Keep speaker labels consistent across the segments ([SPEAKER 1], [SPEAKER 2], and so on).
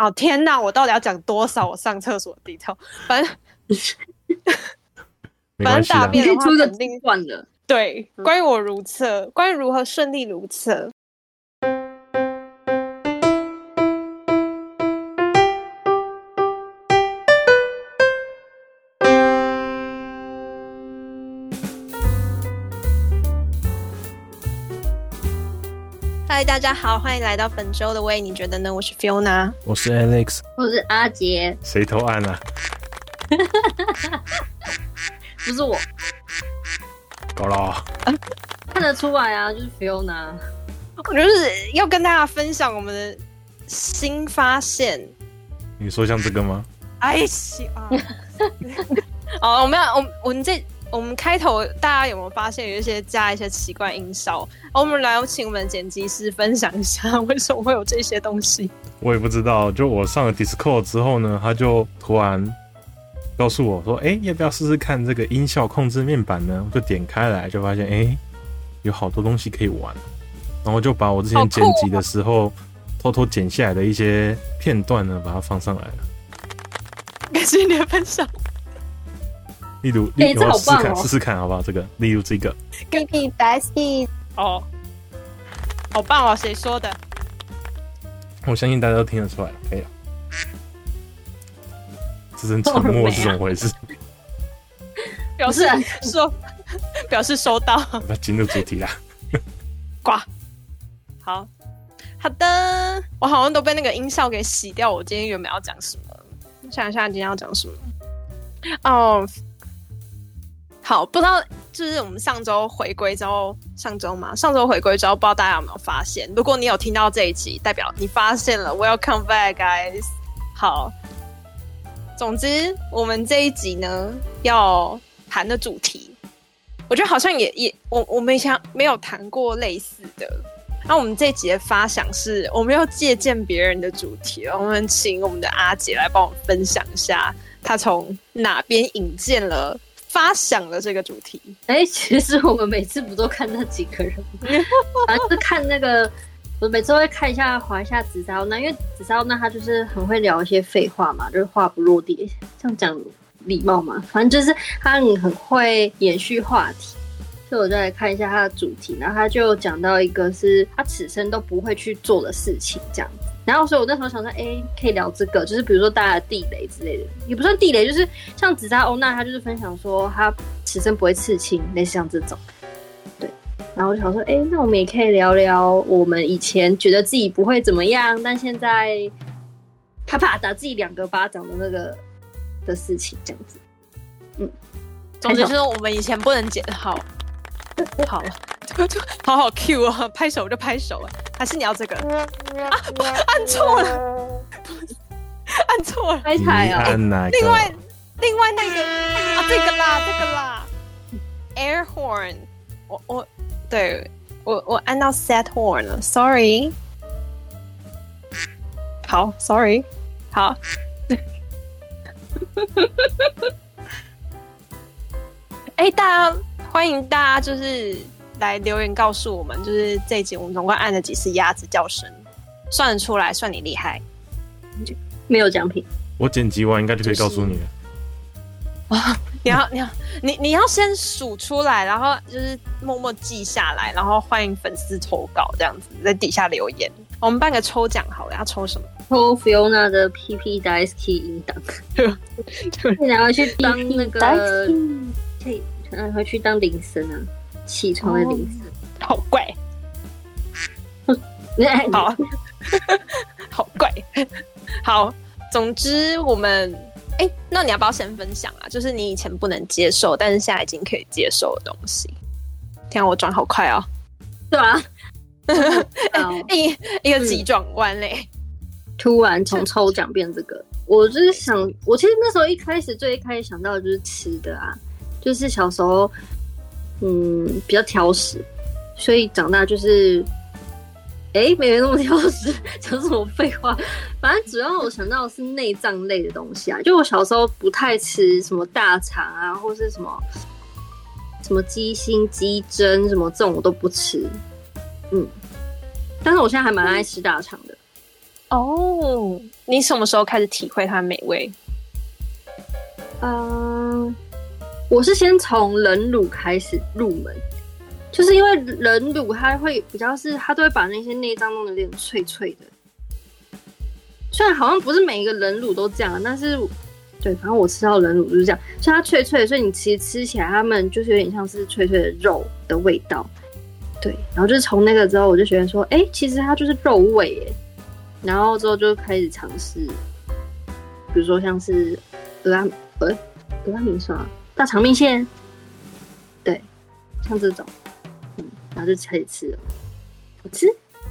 [SPEAKER 1] 哦天哪，我到底要讲多少我上厕所的地方？反正 反正大便的话肯定
[SPEAKER 2] 断了。
[SPEAKER 1] 对，关于我如厕，关于如何顺利如厕。嗨，大家好，欢迎来到本周的喂，你觉得呢？我是 Fiona，
[SPEAKER 3] 我是 Alex，
[SPEAKER 2] 我是阿杰。
[SPEAKER 3] 谁投案啊？
[SPEAKER 2] 不是我。
[SPEAKER 3] 搞了。
[SPEAKER 2] 看得出来啊，就是 Fiona。
[SPEAKER 1] 我就是要跟大家分享我们的新发现。
[SPEAKER 3] 你说像这个吗？
[SPEAKER 1] 哎呀！哦，我们要，我我们这。我们开头大家有没有发现有一些加一些奇怪音效？我们来有请我们剪辑师分享一下为什么会有这些东西。
[SPEAKER 3] 我也不知道，就我上了 Discord 之后呢，他就突然告诉我说：“哎、欸，要不要试试看这个音效控制面板呢？”我就点开来，就发现哎、欸，有好多东西可以玩，然后就把我之前剪辑的时候偷偷剪下来的一些片段呢，把它放上来了。
[SPEAKER 1] 感谢你的分享。
[SPEAKER 3] 例如，例如试试看，试试看，好不好？这个，例如这个。
[SPEAKER 1] P P Daisy 哦，好棒哦！谁说的？
[SPEAKER 3] 我相信大家都听得出来了，可以了。这声沉默是怎么回事？
[SPEAKER 1] 表示说，表示收到。
[SPEAKER 3] 那进入主题啦。
[SPEAKER 1] 挂。好好的，我好像都被那个音效给洗掉。我今天原本要讲什么？想一下，今天要讲什么？哦。好，不知道就是我们上周回归之后，上周嘛，上周回归之后，不知道大家有没有发现？如果你有听到这一集，代表你发现了。Welcome back, guys。好，总之我们这一集呢要谈的主题，我觉得好像也也我我没想没有谈过类似的。那我们这一集的发想是，我们要借鉴别人的主题，我们请我们的阿姐来帮我们分享一下，她从哪边引荐了。发想了这个主题，
[SPEAKER 2] 哎、欸，其实我们每次不都看那几个人，反正是看那个，我每次会看一下，滑一下紫砂那，因为紫砂那他就是很会聊一些废话嘛，就是话不落地，这样讲礼貌嘛，反正就是他很很会延续话题，所以我就来看一下他的主题，然后他就讲到一个是他此生都不会去做的事情，这样子。然后，所以我那时候想说，哎、欸，可以聊这个，就是比如说大家的地雷之类的，也不算地雷，就是像紫砂欧娜，她就是分享说她此生不会刺青，类似像这种。对。然后我就想说，哎、欸，那我们也可以聊聊我们以前觉得自己不会怎么样，但现在啪啪打自己两个巴掌的那个的事情，这样子。嗯。
[SPEAKER 1] 总之就是我们以前不能剪好。好了，好好 Q 啊！拍手就拍手啊，还是你要这个啊？不，按错了，按错了，
[SPEAKER 2] 拍台啊！
[SPEAKER 1] 另外，另外那个啊，这个啦，这个啦，Air horn，我我对我我按到 Set horn 了，Sorry，好，Sorry，好，哎、欸，大家。欢迎大家就是来留言告诉我们，就是这一集我们总共按了几次鸭子叫声，算得出来，算你厉害。
[SPEAKER 2] 没有奖品，
[SPEAKER 3] 我剪辑完应该就可以告诉你了。
[SPEAKER 1] 啊、就是，你要你要你你要先数出来，然后就是默默记下来，然后欢迎粉丝投稿这样子，在底下留言。我们办个抽奖好了，要抽什么？
[SPEAKER 2] 抽 Fiona 的 PP Dice Key 音档。然后去当那个可以。嗯，回去当铃声啊，起床的铃声，
[SPEAKER 1] 好怪，好，好怪，好。总之，我们哎、欸，那你要不要先分享啊？就是你以前不能接受，但是现在已经可以接受的东西。天啊，我转好快哦！
[SPEAKER 2] 对啊，
[SPEAKER 1] 一一个急转弯嘞，
[SPEAKER 2] 突然从抽奖变这个，我就是想，我其实那时候一开始最一开始想到的就是吃的啊。就是小时候，嗯，比较挑食，所以长大就是，哎、欸，没人那么挑食，讲什么废话？反正主要我想到的是内脏类的东西啊，就我小时候不太吃什么大肠啊，或是什么什么鸡心、鸡胗什么这种我都不吃，嗯，但是我现在还蛮爱吃大肠的，
[SPEAKER 1] 哦，你什么时候开始体会它的美味？
[SPEAKER 2] 嗯，我是先从冷卤开始入门，就是因为冷卤它会比较是，它都会把那些内脏弄得有点脆脆的。虽然好像不是每一个冷卤都这样，但是对，反正我吃到冷卤就是这样，所以它脆脆，所以你其实吃起来它们就是有点像是脆脆的肉的味道。对，然后就是从那个之后，我就觉得说，哎、其实它就是肉味耶。然后之后就开始尝试，比如说像是俄阿呃俄阿米刷、大肠面线，对，像这种，嗯，然后就可以吃了。我吃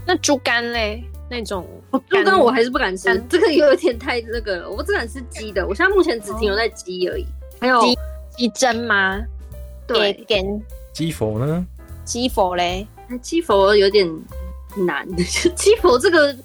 [SPEAKER 1] 那猪肝嘞？那种
[SPEAKER 2] 哦，猪肝我还是不敢吃，这个有点太那个了，我只敢吃鸡的。我现在目前只停留在鸡而已。还有
[SPEAKER 1] 鸡鸡胗吗？
[SPEAKER 2] 对，
[SPEAKER 3] 鸡佛呢？
[SPEAKER 1] 鸡佛嘞？
[SPEAKER 2] 鸡佛有点难，鸡佛这个。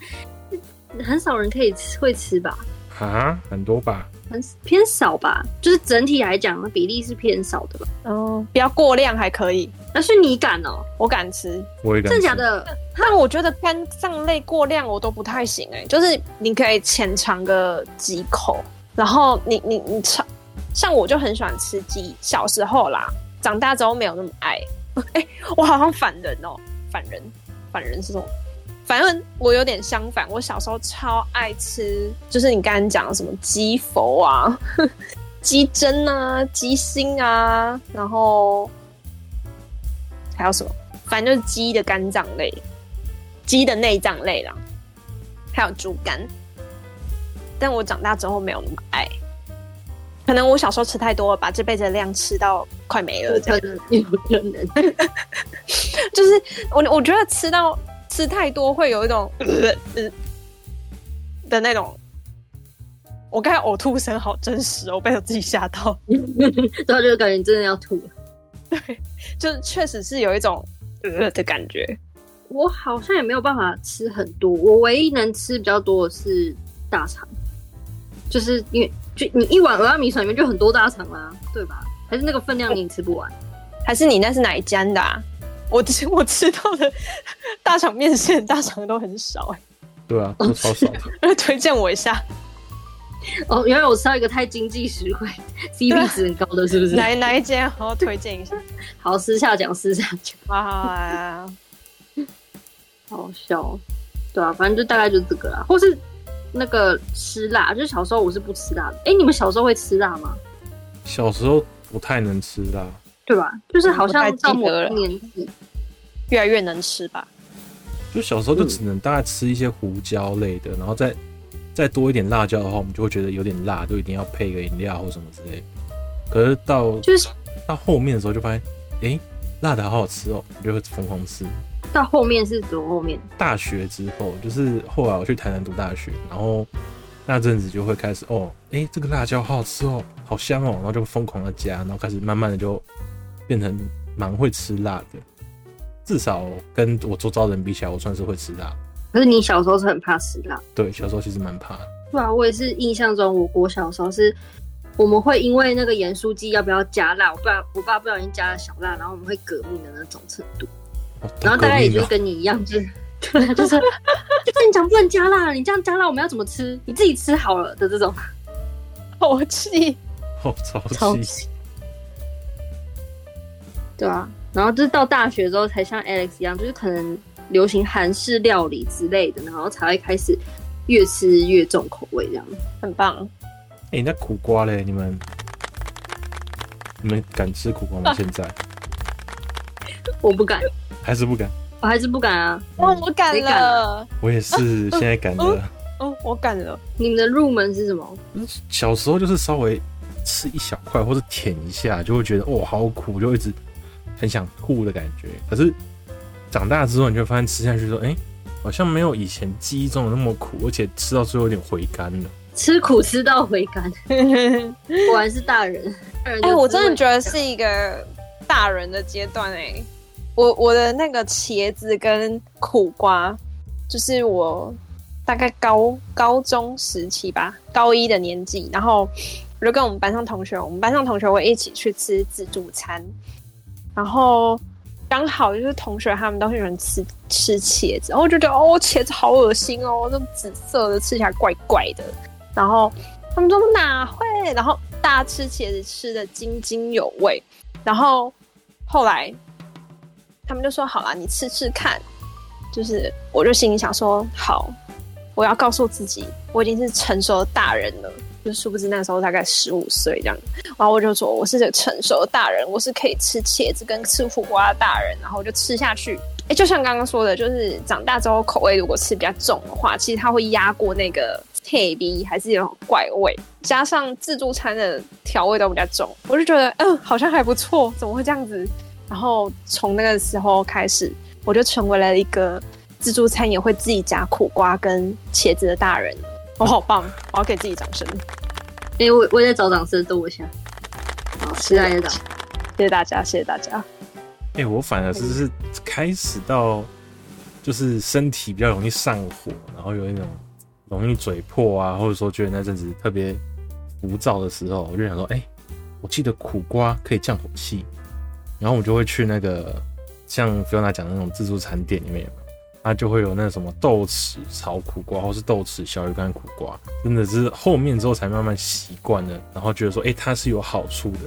[SPEAKER 2] 很少人可以吃，会吃吧？
[SPEAKER 3] 啊，很多吧？
[SPEAKER 2] 很偏少吧？就是整体来讲，比例是偏少的吧？
[SPEAKER 1] 哦，不要过量还可以。
[SPEAKER 2] 那是你敢哦？
[SPEAKER 1] 我敢吃，
[SPEAKER 3] 我也敢吃。
[SPEAKER 2] 真的假的？
[SPEAKER 1] 那我觉得肝脏类过量我都不太行哎、欸。就是你可以浅尝个几口，然后你你你尝，像我就很喜欢吃鸡，小时候啦，长大之后没有那么爱。哎、欸，我好像反人哦、喔，反人，反人是什么？反正我有点相反，我小时候超爱吃，就是你刚刚讲的什么鸡佛啊、鸡胗啊、鸡心啊，然后还有什么，反正就是鸡的肝脏类、鸡的内脏类啦，还有猪肝。但我长大之后没有那么爱，可能我小时候吃太多了，把这辈子的量吃到快没了，这样
[SPEAKER 2] 有可能。
[SPEAKER 1] 就是我我觉得吃到。吃太多会有一种呃 呃的那种，我刚才呕吐声好真实哦，我被我自己吓到，
[SPEAKER 2] 然后就感觉你真的要吐了。
[SPEAKER 1] 对，就是确实是有一种呃的感觉。
[SPEAKER 2] 我好像也没有办法吃很多，我唯一能吃比较多的是大肠，就是因为就你一碗蚵仔米粉里面就很多大肠啦，对吧？还是那个分量你吃不完？
[SPEAKER 1] 还是你那是哪一家的啊？我吃我吃到的大肠面线，大肠都很少哎、欸。
[SPEAKER 3] 对啊，都超少的。
[SPEAKER 1] 推荐我一下。
[SPEAKER 2] 哦，原来我吃到一个太经济实惠，CP 值很高的，是不是？
[SPEAKER 1] 哪哪一间？好好推荐一下。
[SPEAKER 2] 好，私下讲，私下讲。
[SPEAKER 1] 好好啊。
[SPEAKER 2] 好笑。对啊，反正就大概就是这个啦。或是那个吃辣，就是小时候我是不吃辣的。哎、欸，你们小时候会吃辣吗？
[SPEAKER 3] 小时候不太能吃辣。
[SPEAKER 2] 对吧？就是好像到某个年纪，
[SPEAKER 1] 越来越能吃吧。
[SPEAKER 3] 就小时候就只能大概吃一些胡椒类的，嗯、然后再再多一点辣椒的话，我们就会觉得有点辣，就一定要配个饮料或什么之类的。可是到就是到后面的时候，就发现，哎、欸，辣的好好吃哦，就会疯狂吃。
[SPEAKER 2] 到后面是多后面？
[SPEAKER 3] 大学之后，就是后来我去台南读大学，然后那阵子就会开始哦，哎、欸，这个辣椒好好吃哦，好香哦，然后就疯狂的加，然后开始慢慢的就。变成蛮会吃辣的，至少跟我周遭人比起来，我算是会吃辣。
[SPEAKER 2] 可是你小时候是很怕吃辣？
[SPEAKER 3] 对，小时候其实蛮怕的。
[SPEAKER 2] 对啊，我也是印象中，我我小时候是，我们会因为那个盐酥鸡要不要加辣，我爸我爸不小心加了小辣，然后我们会革命的那种程度。
[SPEAKER 3] 哦、
[SPEAKER 2] 然后大概也就跟你一样，就是 对，就是 就是你讲不能加辣，你这样加辣我们要怎么吃？你自己吃好了的这种，
[SPEAKER 1] 好气，
[SPEAKER 3] 好超气。
[SPEAKER 2] 对啊，然后就是到大学之后才像 Alex 一样，就是可能流行韩式料理之类的，然后才会开始越吃越重口味，这样很棒。
[SPEAKER 3] 哎、欸，那苦瓜嘞？你们你们敢吃苦瓜吗？啊、现在
[SPEAKER 2] 我不敢，
[SPEAKER 3] 还是不敢，
[SPEAKER 2] 我还是不敢啊！
[SPEAKER 1] 哦、嗯，我敢了，
[SPEAKER 3] 我也是现在敢了。哦、
[SPEAKER 1] 我敢了。
[SPEAKER 2] 你们的入门是什么？
[SPEAKER 3] 小时候就是稍微吃一小块或者舔一下，就会觉得哦好苦，就一直。很想吐的感觉，可是长大之后你就发现吃下去说，哎、欸，好像没有以前记忆中的那么苦，而且吃到最后有点回甘了。
[SPEAKER 2] 吃苦吃到回甘，果然是大人。哎、
[SPEAKER 1] 欸，我真的觉得是一个大人的阶段哎。我我的那个茄子跟苦瓜，就是我大概高高中时期吧，高一的年纪，然后我就跟我们班上同学，我们班上同学会一起去吃自助餐。然后刚好就是同学他们都很喜欢吃吃茄子，然后我就觉得哦，茄子好恶心哦，那种紫色的吃起来怪怪的。然后他们说哪会？然后大家吃茄子吃的津津有味。然后后来他们就说好啦，你吃吃看。就是我就心里想说好，我要告诉自己我已经是成熟的大人了。就殊不知那时候大概十五岁这样，然后我就说我是个成熟的大人，我是可以吃茄子跟吃苦瓜的大人，然后我就吃下去。哎，就像刚刚说的，就是长大之后口味如果吃比较重的话，其实它会压过那个铁鼻，还是有怪味，加上自助餐的调味都比较重，我就觉得嗯好像还不错，怎么会这样子？然后从那个时候开始，我就成为了一个自助餐也会自己夹苦瓜跟茄子的大人。我、哦、好棒！我要给自己掌声。
[SPEAKER 2] 哎、欸，我我也在找掌声，等我一下。好，期待的，谢
[SPEAKER 1] 谢大家，谢谢大家。
[SPEAKER 3] 哎、欸，我反而是是开始到，就是身体比较容易上火，然后有一种容易嘴破啊，或者说觉得那阵子特别浮躁的时候，我就想说，哎、欸，我记得苦瓜可以降火气，然后我就会去那个像 Fiona 讲的那种自助餐店里面。它就会有那什么豆豉炒苦瓜，或是豆豉小鱼干苦瓜，真的是后面之后才慢慢习惯了，然后觉得说，哎、欸，它是有好处的。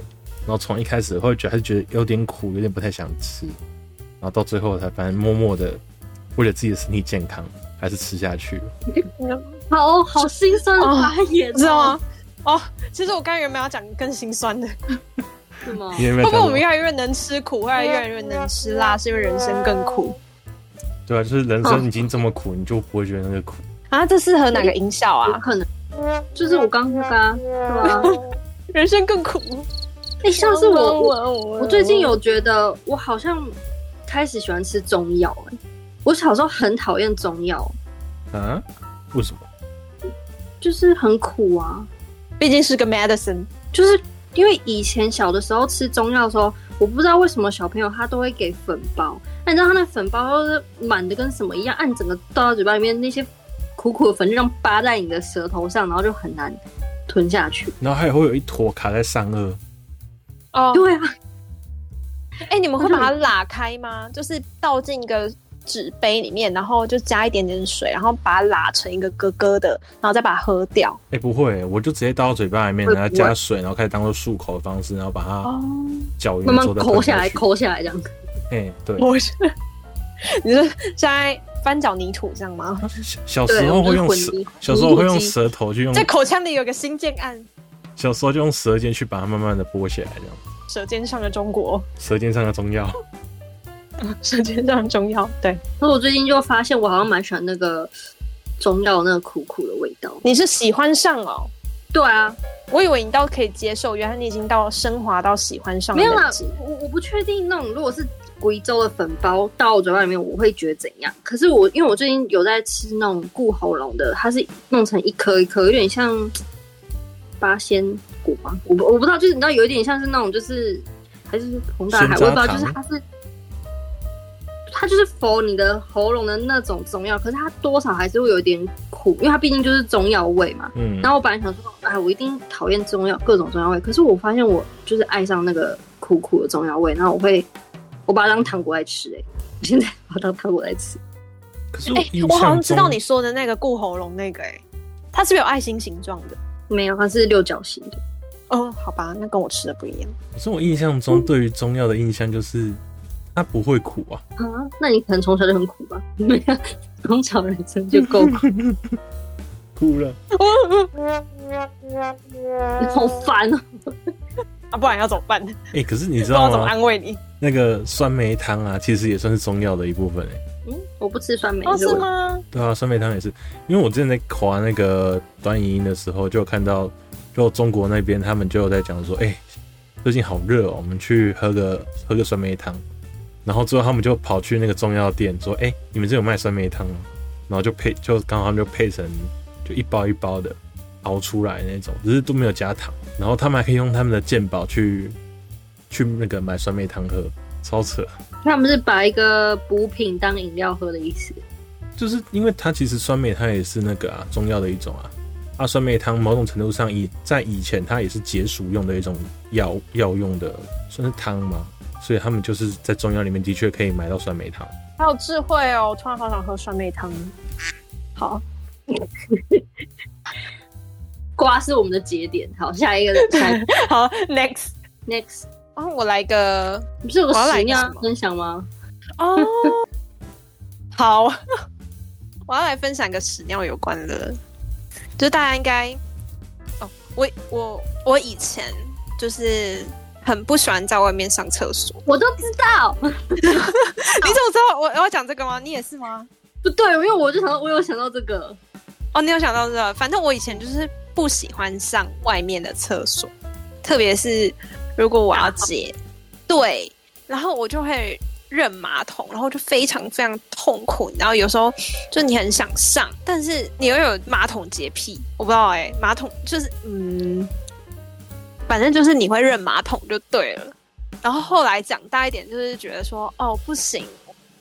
[SPEAKER 3] 然后从一开始会觉得还是觉得有点苦，有点不太想吃，然后到最后才反正默默的为了自己的身体健康，还是吃下去。
[SPEAKER 2] 好好心酸的发言，
[SPEAKER 1] 知道吗？哦，其实我刚原本要讲更心酸的，
[SPEAKER 2] 是吗？
[SPEAKER 1] 会不会我们越来越能吃苦，越来越能吃辣，是因为人生更苦。
[SPEAKER 3] 对啊，就是人生已经这么苦，哦、你就不会觉得那个苦
[SPEAKER 1] 啊？这适合哪个音效啊？
[SPEAKER 2] 有可能就是我刚刚说的，对吧？
[SPEAKER 1] 人生更苦。
[SPEAKER 2] 哎、欸，像是我，我，我最近有觉得，我好像开始喜欢吃中药。哎，我小时候很讨厌中药。
[SPEAKER 3] 嗯？为什么？
[SPEAKER 2] 就是很苦啊，
[SPEAKER 1] 毕竟是个 medicine。
[SPEAKER 2] 就是因为以前小的时候吃中药的时候，我不知道为什么小朋友他都会给粉包。你知道它那粉包都是满的，跟什么一样，按整个倒到嘴巴里面，那些苦苦的粉就这样扒在你的舌头上，然后就很难吞下去。
[SPEAKER 3] 然后还会有一坨卡在上颚。
[SPEAKER 1] 哦，
[SPEAKER 2] 对啊。
[SPEAKER 1] 哎、欸，你们会把它拉开吗？就是倒进一个纸杯里面，然后就加一点点水，然后把它拉成一个咯咯的，然后再把它喝掉。
[SPEAKER 3] 哎、欸，不会，我就直接倒到嘴巴里面，然后加水，然后开始当做漱口的方式，然后把它搅匀，慢慢
[SPEAKER 2] 抠下来，抠下来这样子。
[SPEAKER 3] 哎、欸，对，
[SPEAKER 1] 我是你是在翻搅泥土这样吗？
[SPEAKER 3] 小时候会用舌，小时候会用舌头去用，
[SPEAKER 1] 在口腔里有个新建案。
[SPEAKER 3] 小时候就用舌尖去把它慢慢的剥起来，这样。
[SPEAKER 1] 舌尖上的中国，
[SPEAKER 3] 舌尖上的中药，
[SPEAKER 1] 舌尖上的中药。对，
[SPEAKER 2] 那我最近就发现，我好像蛮喜欢那个中药那个苦苦的味道。
[SPEAKER 1] 你是喜欢上哦？
[SPEAKER 2] 对啊，
[SPEAKER 1] 我以为你倒可以接受，原来你已经到升华到喜欢上。
[SPEAKER 2] 没有啦，我我不确定那种如果是。贵州的粉包到我嘴巴里面，我会觉得怎样？可是我因为我最近有在吃那种固喉咙的，它是弄成一颗一颗，有点像八仙果吗？我我不知道，就是你知道，有一点像是那种，就是还是红大海，我不知道，就是它是它就是否你的喉咙的那种中药，可是它多少还是会有一点苦，因为它毕竟就是中药味嘛。嗯。然后我本来想说，哎，我一定讨厌中药，各种中药味。可是我发现我就是爱上那个苦苦的中药味，然后我会。我把它当糖果来吃，哎，我现在把它当糖果来吃。
[SPEAKER 3] 可是我，欸、
[SPEAKER 1] 我好像知道你说的那个顾喉咙那个，哎，它是不是有爱心形状的？
[SPEAKER 2] 没有，它是六角形的。
[SPEAKER 1] 哦，好吧，那跟我吃的不一样。
[SPEAKER 3] 可是我印象中对于中药的印象就是它不会苦啊。
[SPEAKER 2] 啊，那你可能从小就很苦吧？没有，从小人生就够苦。
[SPEAKER 3] 哭了。
[SPEAKER 2] 你 好烦哦。
[SPEAKER 1] 啊，不然要怎么办？
[SPEAKER 3] 哎、欸，可是你 知道吗？
[SPEAKER 1] 怎么安慰你？
[SPEAKER 3] 那个酸梅汤啊，其实也算是中药的一部分哎。
[SPEAKER 2] 嗯，我不吃酸梅。
[SPEAKER 1] 哦，是吗？
[SPEAKER 3] 对啊，酸梅汤也是。因为我之前在滑那个短影音的时候，就看到，就中国那边他们就有在讲说，哎、欸，最近好热哦，我们去喝个喝个酸梅汤。然后之后他们就跑去那个中药店说，哎、欸，你们这有卖酸梅汤吗？然后就配，就刚好他们就配成就一包一包的。熬出来那种，只是都没有加糖，然后他们还可以用他们的健保去去那个买酸梅汤喝，超扯。
[SPEAKER 2] 他们是把一个补品当饮料喝的意思，
[SPEAKER 3] 就是因为它其实酸梅它也是那个啊中药的一种啊，啊酸梅汤某种程度上以在以前它也是解暑用的一种药药用的，算是汤吗？所以他们就是在中药里面的确可以买到酸梅汤。
[SPEAKER 1] 好有智慧哦！我突然好想喝酸梅汤。好，
[SPEAKER 2] 瓜是我们的节点。好，下一个，下一个
[SPEAKER 1] 好，next
[SPEAKER 2] next。
[SPEAKER 1] 哦，我来个，
[SPEAKER 2] 不是有个屎尿分享吗？
[SPEAKER 1] 哦，好，我要来分享一个屎尿有关的，就是大家应该，哦，我我我以前就是很不喜欢在外面上厕所，
[SPEAKER 2] 我都知道。
[SPEAKER 1] 你怎么知道我我要讲这个吗？你也是吗？
[SPEAKER 2] 不对，因为我就想到，我有想到这个。
[SPEAKER 1] 哦，你有想到这个？反正我以前就是不喜欢上外面的厕所，特别是。如果我要解，对，然后我就会认马桶，然后就非常非常痛苦。然后有时候就你很想上，但是你又有马桶洁癖，我不知道哎、欸，马桶就是嗯，反正就是你会认马桶就对了。然后后来长大一点，就是觉得说哦不行，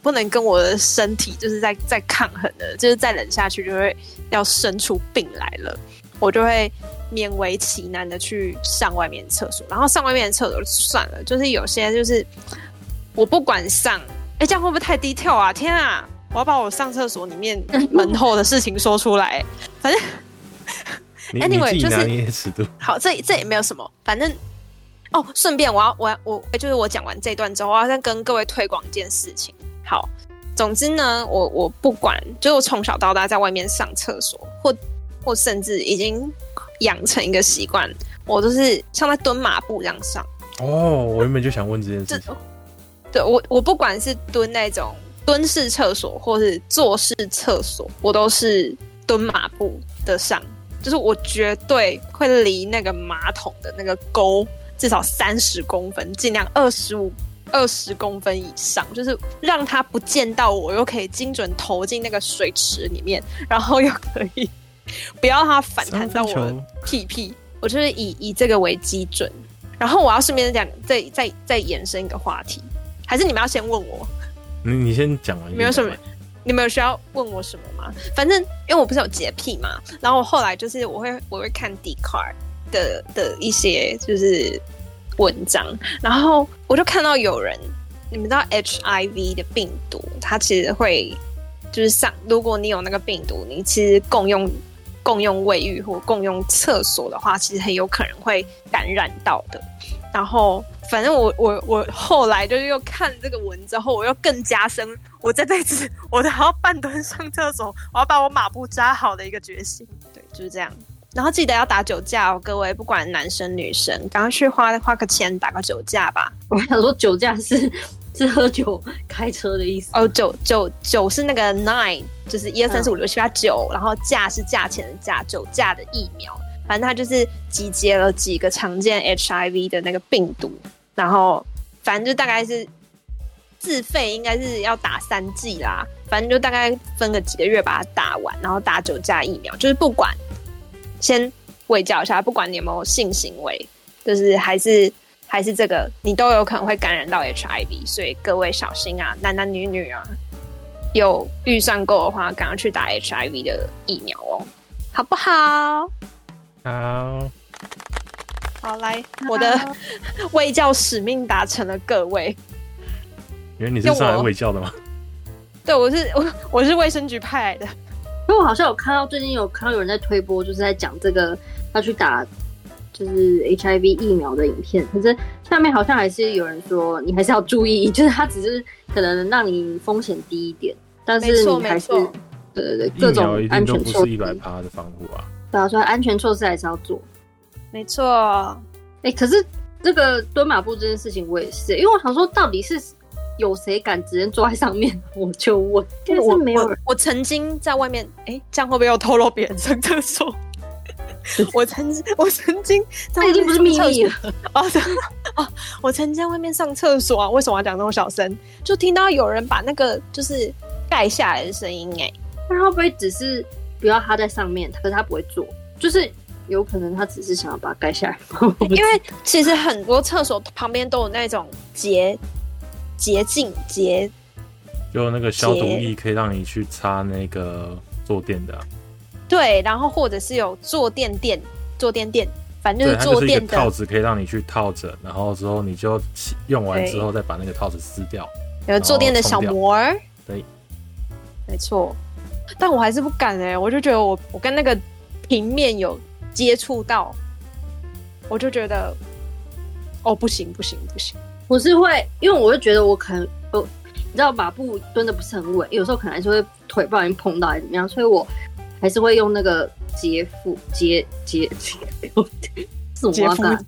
[SPEAKER 1] 不能跟我的身体就是在在抗衡的，就是再忍下去就会要生出病来了，我就会。勉为其难的去上外面厕所，然后上外面的厕所就算了，就是有些就是我不管上，哎，这样会不会太低调啊？天啊，我要把我上厕所里面 门后的事情说出来。反正，anyway 就是好，这这也没有什么，反正哦，顺便我要我要我就是我讲完这段之后，我要再跟各位推广一件事情。好，总之呢，我我不管，就我从小到大在外面上厕所，或或甚至已经。养成一个习惯，我都是像在蹲马步这样上。
[SPEAKER 3] 哦，我原本就想问这件事情。
[SPEAKER 1] 对，我我不管是蹲那种蹲式厕所，或是坐式厕所，我都是蹲马步的上。就是我绝对会离那个马桶的那个沟至少三十公分，尽量二十五、二十公分以上，就是让它不见到我，又可以精准投进那个水池里面，然后又可以。不要让它反弹到我屁屁，我就是以以这个为基准。然后我要顺便讲，再再再延伸一个话题，还是你们要先问我？
[SPEAKER 3] 你你先讲完。
[SPEAKER 1] 没有什么，你们有需要问我什么吗？反正因为我不是有洁癖嘛，然后我后来就是我会我会看 Dcard 的的一些就是文章，然后我就看到有人，你们知道 HIV 的病毒，它其实会就是上，如果你有那个病毒，你其实共用。共用卫浴或共用厕所的话，其实很有可能会感染到的。然后，反正我我我后来就是又看这个文之后，我又更加深我这辈子我都要半蹲上厕所，我要把我马步扎好的一个决心。对，就是这样。然后记得要打酒驾哦，各位，不管男生女生，赶快去花花个钱打个酒驾吧。
[SPEAKER 2] 我想说酒驾是。是喝酒开车的意思
[SPEAKER 1] 哦，酒酒酒是那个 nine，就是一二三四五六七八九，然后价是价钱的价，酒驾的疫苗，反正它就是集结了几个常见 HIV 的那个病毒，然后反正就大概是自费应该是要打三剂啦，反正就大概分个几个月把它打完，然后打酒驾疫苗，就是不管先喂教一下，不管你有没有性行为，就是还是。还是这个，你都有可能会感染到 HIV，所以各位小心啊，男男女女啊，有预算够的话，赶快去打 HIV 的疫苗哦，好不好？
[SPEAKER 3] 好，
[SPEAKER 1] 好来，我的卫教使命达成了，各位。
[SPEAKER 3] 原来你是上来卫教的吗？
[SPEAKER 1] 对，我是我我是卫生局派来的，
[SPEAKER 2] 因为我好像有看到最近有看到有人在推播，就是在讲这个要去打。就是 HIV 疫苗的影片，可是下面好像还是有人说你还是要注意，就是它只是可能让你风险低一点，但是你还是对对对各种安全措施，不是一百趴的防护啊。对啊，所以安全措施还是要做。
[SPEAKER 1] 没错，哎、
[SPEAKER 2] 欸，可是这个蹲马步这件事情，我也是，因为我想说，到底是有谁敢直接坐在上面？我就问，
[SPEAKER 1] 但是没有人。我，我曾经在外面，哎、欸，这样会不会又透露别人上厕所？我曾经，我曾经在外面，已经不是秘密了 哦。哦，我曾经在外面上厕所啊，为什么要讲那么小声？就听到有人把那个就是盖下来的声音哎。
[SPEAKER 2] 那会不会只是不要他在上面，可是他不会坐？就是有可能他只是想要把它盖下来。
[SPEAKER 1] 因为其实很多厕所旁边都有那种洁洁净洁，
[SPEAKER 3] 就那个消毒液可以让你去擦那个坐垫的。
[SPEAKER 1] 对，然后或者是有坐垫垫、坐垫垫反正，就是坐
[SPEAKER 3] 垫套，子，可以让你去套着，然后之后你就用完之后再把那个套子撕掉。
[SPEAKER 1] 有坐垫的小模儿。
[SPEAKER 3] 对，
[SPEAKER 1] 没错。但我还是不敢哎、我就觉得我我跟那个平面有接触到，我就觉得，哦，不行不行不行。
[SPEAKER 2] 我是会，因为我就觉得我可能，我你知道马步蹲的不是很稳，有时候可能还是会腿不小心碰到还是怎么样，所以我还是会用那个接腹接接接，什么
[SPEAKER 1] 洁肤
[SPEAKER 2] 的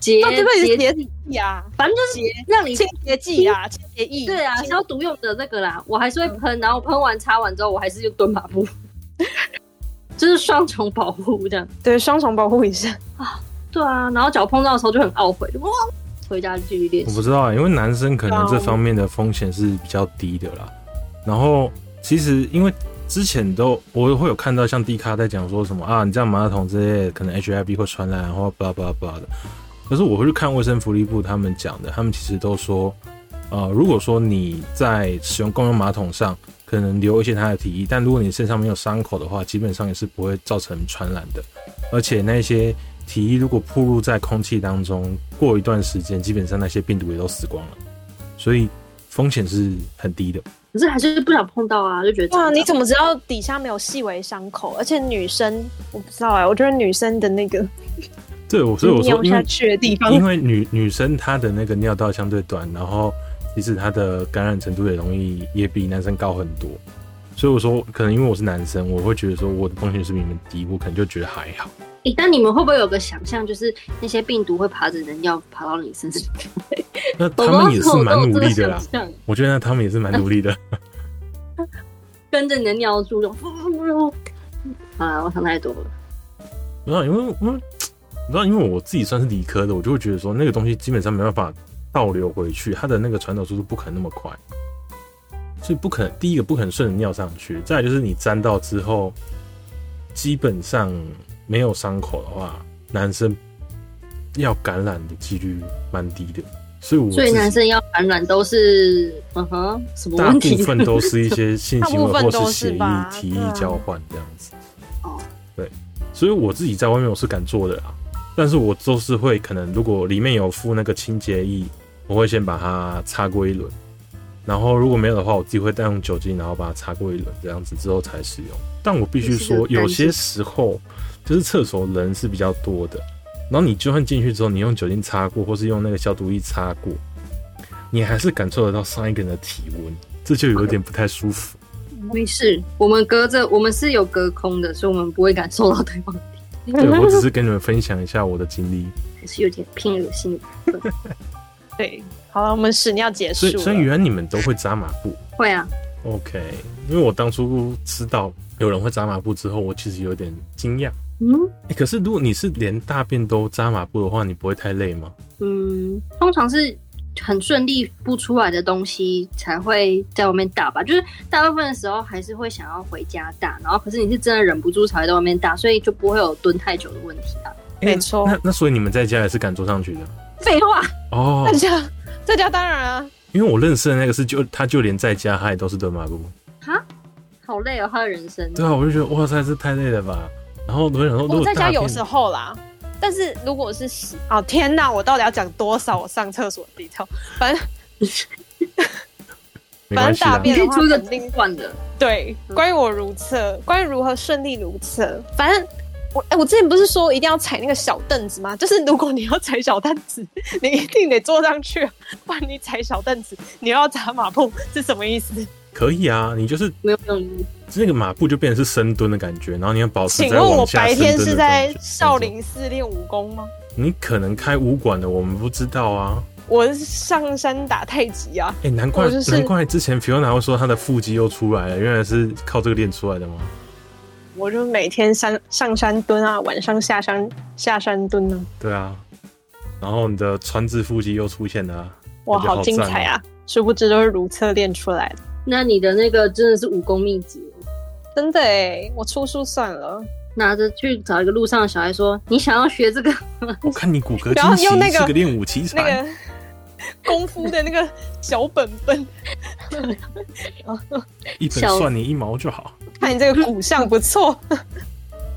[SPEAKER 2] 接
[SPEAKER 1] 到底是
[SPEAKER 2] 接，
[SPEAKER 1] 洁剂啊，
[SPEAKER 2] 反正就是让你
[SPEAKER 1] 清洁剂啊，清洁液。
[SPEAKER 2] 对啊，
[SPEAKER 1] 清
[SPEAKER 2] 消毒用的那个啦，我还是会喷，然后喷完擦完之后，我还是就蹲马步，就是双重保护这样。
[SPEAKER 1] 对，双重保护一下
[SPEAKER 2] 啊。对啊，然后脚碰到的时候就很懊悔，就哇，回家继续练习。
[SPEAKER 3] 我不知道、欸，因为男生可能这方面的风险是比较低的啦。然后其实因为之前都我会有看到像 D 卡在讲说什么啊，你这样马桶这些可能 HIV 会传染，然后巴拉巴拉巴拉的。可是我会去看卫生福利部他们讲的，他们其实都说，呃，如果说你在使用公用马桶上可能留一些他的体液，但如果你身上没有伤口的话，基本上也是不会造成传染的。而且那些体液如果暴露在空气当中，过一段时间，基本上那些病毒也都死光了，所以风险是很低的。
[SPEAKER 2] 可是还是不想碰到啊，就觉得
[SPEAKER 1] 哇，你怎么知道底下没有细微伤口？而且女生我不知道哎、我觉得女生的那个
[SPEAKER 3] 对，我所以我说，
[SPEAKER 1] 尿下
[SPEAKER 3] 因为
[SPEAKER 1] 去的地方，
[SPEAKER 3] 因为女女生她的那个尿道相对短，然后其实她的感染程度也容易也比男生高很多，所以我说可能因为我是男生，我会觉得说我的风险是比你们低，我可能就觉得还好。
[SPEAKER 2] 诶，但你们会不会有个想象，就是那些病毒会爬着人要爬到你身上？
[SPEAKER 3] 那他们也是蛮努力的啦
[SPEAKER 2] 我
[SPEAKER 3] 觉得他们也是蛮努力的。
[SPEAKER 2] 跟着你的尿柱就，啊，我想太多了。
[SPEAKER 3] 不知道，因为因为你知道，因为我自己算是理科的，我就会觉得说那个东西基本上没办法倒流回去，它的那个传导速度不可能那么快，所以不可能第一个不可能顺着尿上去，再来就是你沾到之后，基本上没有伤口的话，男生要感染的几率蛮低的，所以我
[SPEAKER 2] 所以男生要感染都是，嗯哼，什么
[SPEAKER 3] 大部？分都是一些 性行
[SPEAKER 1] 为
[SPEAKER 3] 或是血液
[SPEAKER 1] 是吧
[SPEAKER 3] 体
[SPEAKER 1] 对啊
[SPEAKER 3] 液交换这样子。
[SPEAKER 2] 哦，
[SPEAKER 3] 对，所以我自己在外面我是敢做的啊，但是我都是会可能如果里面有附那个清洁液，我会先把它擦过一轮，然后如果没有的话，我自己会带用酒精，然后把它擦过一轮，这样子之后才使用。但我必须说，有些时候就是厕所人是比较多的，然后你就算进去之后，你用酒精擦过，或是用那个消毒液擦过，你还是感受得到上一个人的体温，这就有点不太舒服。
[SPEAKER 2] 没事，我们隔着，我们是有隔空的，所以我们不会感受到对方的体
[SPEAKER 3] 对，我只是跟你们分享一下我的经历。
[SPEAKER 2] 还，是有点偏恶心的部分。
[SPEAKER 1] 对，好了，我们屎尿结
[SPEAKER 3] 所以，
[SPEAKER 1] 束
[SPEAKER 3] 所以
[SPEAKER 1] 了。
[SPEAKER 3] 原来你们都会扎马步
[SPEAKER 2] 会啊
[SPEAKER 3] ，，OK？因为我当初知道有人会扎马步之后，我其实有点惊讶。
[SPEAKER 2] 嗯
[SPEAKER 3] 欸可是如果你是连大便都扎马步的话，你不会太累吗？
[SPEAKER 2] 嗯，通常是很顺利不出来的东西才会在外面大吧，就是大部分的时候还是会想要回家大，然后可是你是真的忍不住才会在外面大，所以就不会有蹲太久的问题啊。
[SPEAKER 3] 欸
[SPEAKER 1] 没错
[SPEAKER 3] 那那所以你们在家也是敢坐上去的
[SPEAKER 2] 废话，
[SPEAKER 3] 哦
[SPEAKER 1] 在？家，在家当然啊，
[SPEAKER 3] 因为我认识的那个是就他就连在家他也都是蹲马步。
[SPEAKER 2] 哈，好累哦，他的人生。
[SPEAKER 3] 对啊，我就觉得哇塞，这太累了吧。然后我就想说，
[SPEAKER 1] 我在家有时候啦，但是如果是洗，哦天哪，我到底要讲多少我上厕所的 detail？反正 反正大。便的
[SPEAKER 2] 话
[SPEAKER 1] 肯定
[SPEAKER 2] 段的，
[SPEAKER 1] 对，关于我如厕，关于如何顺利如厕，反正我哎、我之前不是说一定要踩那个小凳子吗？就是如果你要踩小凳子，你一定得坐上去，不然你踩小凳子，你要砸马步是什么意思？
[SPEAKER 3] 可以啊，你就是
[SPEAKER 2] 没有用。
[SPEAKER 3] 那个马步就变成是深蹲的感觉，然后你要保持在
[SPEAKER 1] 请问我白天是在少林寺练武功吗？
[SPEAKER 3] 你可能开武馆的，我们不知道啊。
[SPEAKER 1] 我是上山打太极啊！
[SPEAKER 3] 哎、难怪、
[SPEAKER 1] 我就是
[SPEAKER 3] 难怪之前 Fiona 会说她的腹肌又出来了，原来是靠这个练出来的吗？
[SPEAKER 1] 我就每天上上山蹲啊，晚上下山下山蹲啊，
[SPEAKER 3] 对啊，然后你的川字腹肌又出现了、啊，
[SPEAKER 1] 哇，好精彩啊！殊不知都是如厕练出来的，
[SPEAKER 2] 那你的那个真的是武功秘籍，
[SPEAKER 1] 真的哎，我出书算了。
[SPEAKER 2] 拿着去找一个路上的小孩说：“你想要学这个
[SPEAKER 3] 我看你骨骼 惊奇，
[SPEAKER 1] 用那个
[SPEAKER 3] 是个练武奇才。
[SPEAKER 1] 那个功夫的那个小本本，
[SPEAKER 3] 一本算你一毛就好，
[SPEAKER 1] 看你这个骨相不错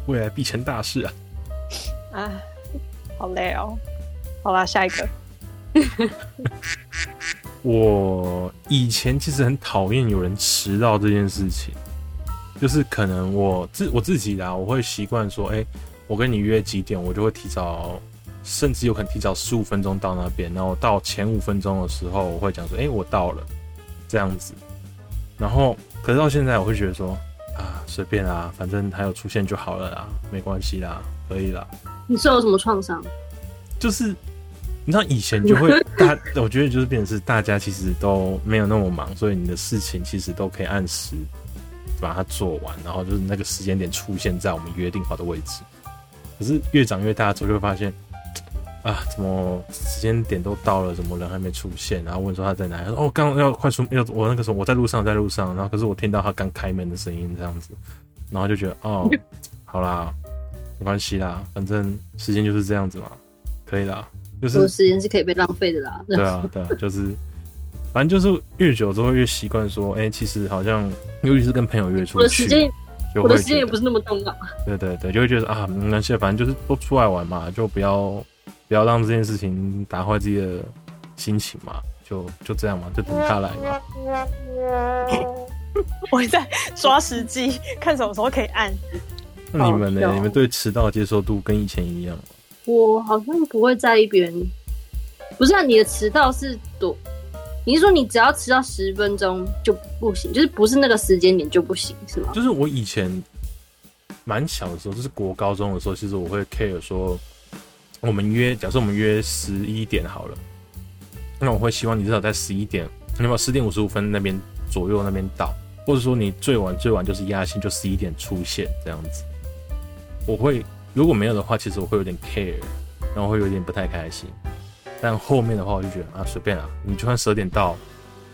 [SPEAKER 3] 未来必成大事啊！
[SPEAKER 1] 啊！好累哦。好啦，下一个。
[SPEAKER 3] 我以前其实很讨厌有人迟到这件事情，就是可能我自我自己啦，我会习惯说，哎、欸，我跟你约几点，我就会提早，甚至有可能提早十五分钟到那边，然后到前五分钟的时候，我会讲说，哎、我到了，这样子。然后，可是到现在，我会觉得说，啊，随便啦，反正还有出现就好了啦，没关系啦，可以啦。
[SPEAKER 2] 你受有什么创伤？
[SPEAKER 3] 就是。你知道以前就会大，我觉得就是变成是大家其实都没有那么忙，所以你的事情其实都可以按时把它做完，然后就是那个时间点出现在我们约定好的位置。可是越长越大之后，就会发现啊，怎么时间点都到了，怎么人还没出现？然后问说他在哪里？他说哦，刚要快出，要我那个时候我在路上，在路上。然后可是我听到他刚开门的声音这样子，然后就觉得哦，好啦，没关系啦，反正时间就是这样子嘛，可以啦。就是
[SPEAKER 2] 时间是可以被浪费的啦。
[SPEAKER 3] 对啊，对啊，就是，反正就是越久之后越习惯说，哎、欸，其实好像，尤其是跟朋友约出去，
[SPEAKER 2] 我的时间，我的时间也不是那么重要。
[SPEAKER 3] 对对对，就会觉得啊，没关系，反正就是都出来玩嘛，就不要不要让这件事情打坏自己的心情嘛，就就这样嘛，就等他来嘛。
[SPEAKER 1] 我在刷时机，看什么时候可以按。
[SPEAKER 3] 那你们呢？你们对迟到的接受度跟以前一样吗？
[SPEAKER 2] 我好像不会在意别人，不是啊？你的迟到是多？你是说你只要迟到十分钟就不行，就是不是那个时间点就不行，是吗？
[SPEAKER 3] 就是我以前蛮小的时候，就是国高中的时候，其实我会 care 说，我们约，假设我们约十一点好了，那我会希望你至少在十一点，那么十点五十五分那边左右那边到，或者说你最晚最晚就是压线就十一点出现这样子，我会。如果没有的话，其实我会有点 care，然后会有点不太开心。但后面的话，我就觉得啊，随便啊，你就算十二点到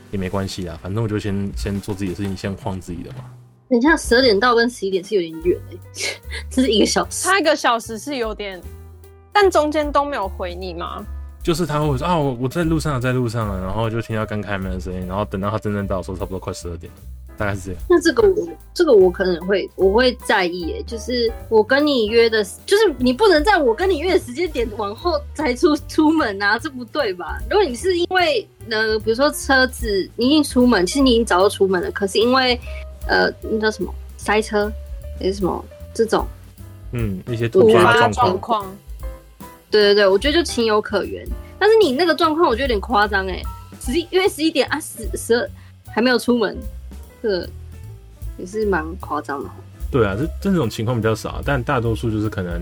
[SPEAKER 3] 也没关系啊，反正我就先先做自己的事情，先晃自己的嘛。
[SPEAKER 2] 等一下，十二点到跟十一点是有点远哎、欸，这是一个小时，
[SPEAKER 1] 差一个小时是有点，但中间都没有回你吗？
[SPEAKER 3] 就是他会说啊，我我在路上，在路上了，然后就听到刚开门的声音，然后等到他真正到的时候，差不多快十二点。大概是这样。
[SPEAKER 2] 那这个我这个我可能会我会在意诶，就是我跟你约的，就是你不能在我跟你约的时间点往后才出出门啊，这不对吧？如果你是因为呃，比如说车子你已经出门，其实你已经早就出门了，可是因为呃那叫什么塞车还是什么这种，
[SPEAKER 3] 嗯，一些突发状况，
[SPEAKER 2] 对对对，我觉得就情有可原。但是你那个状况我觉得有点夸张诶，十一因为十一点啊十十二还没有出门。这个也是蛮夸张的。
[SPEAKER 3] 对啊，这这种情况比较少，但大多数就是可能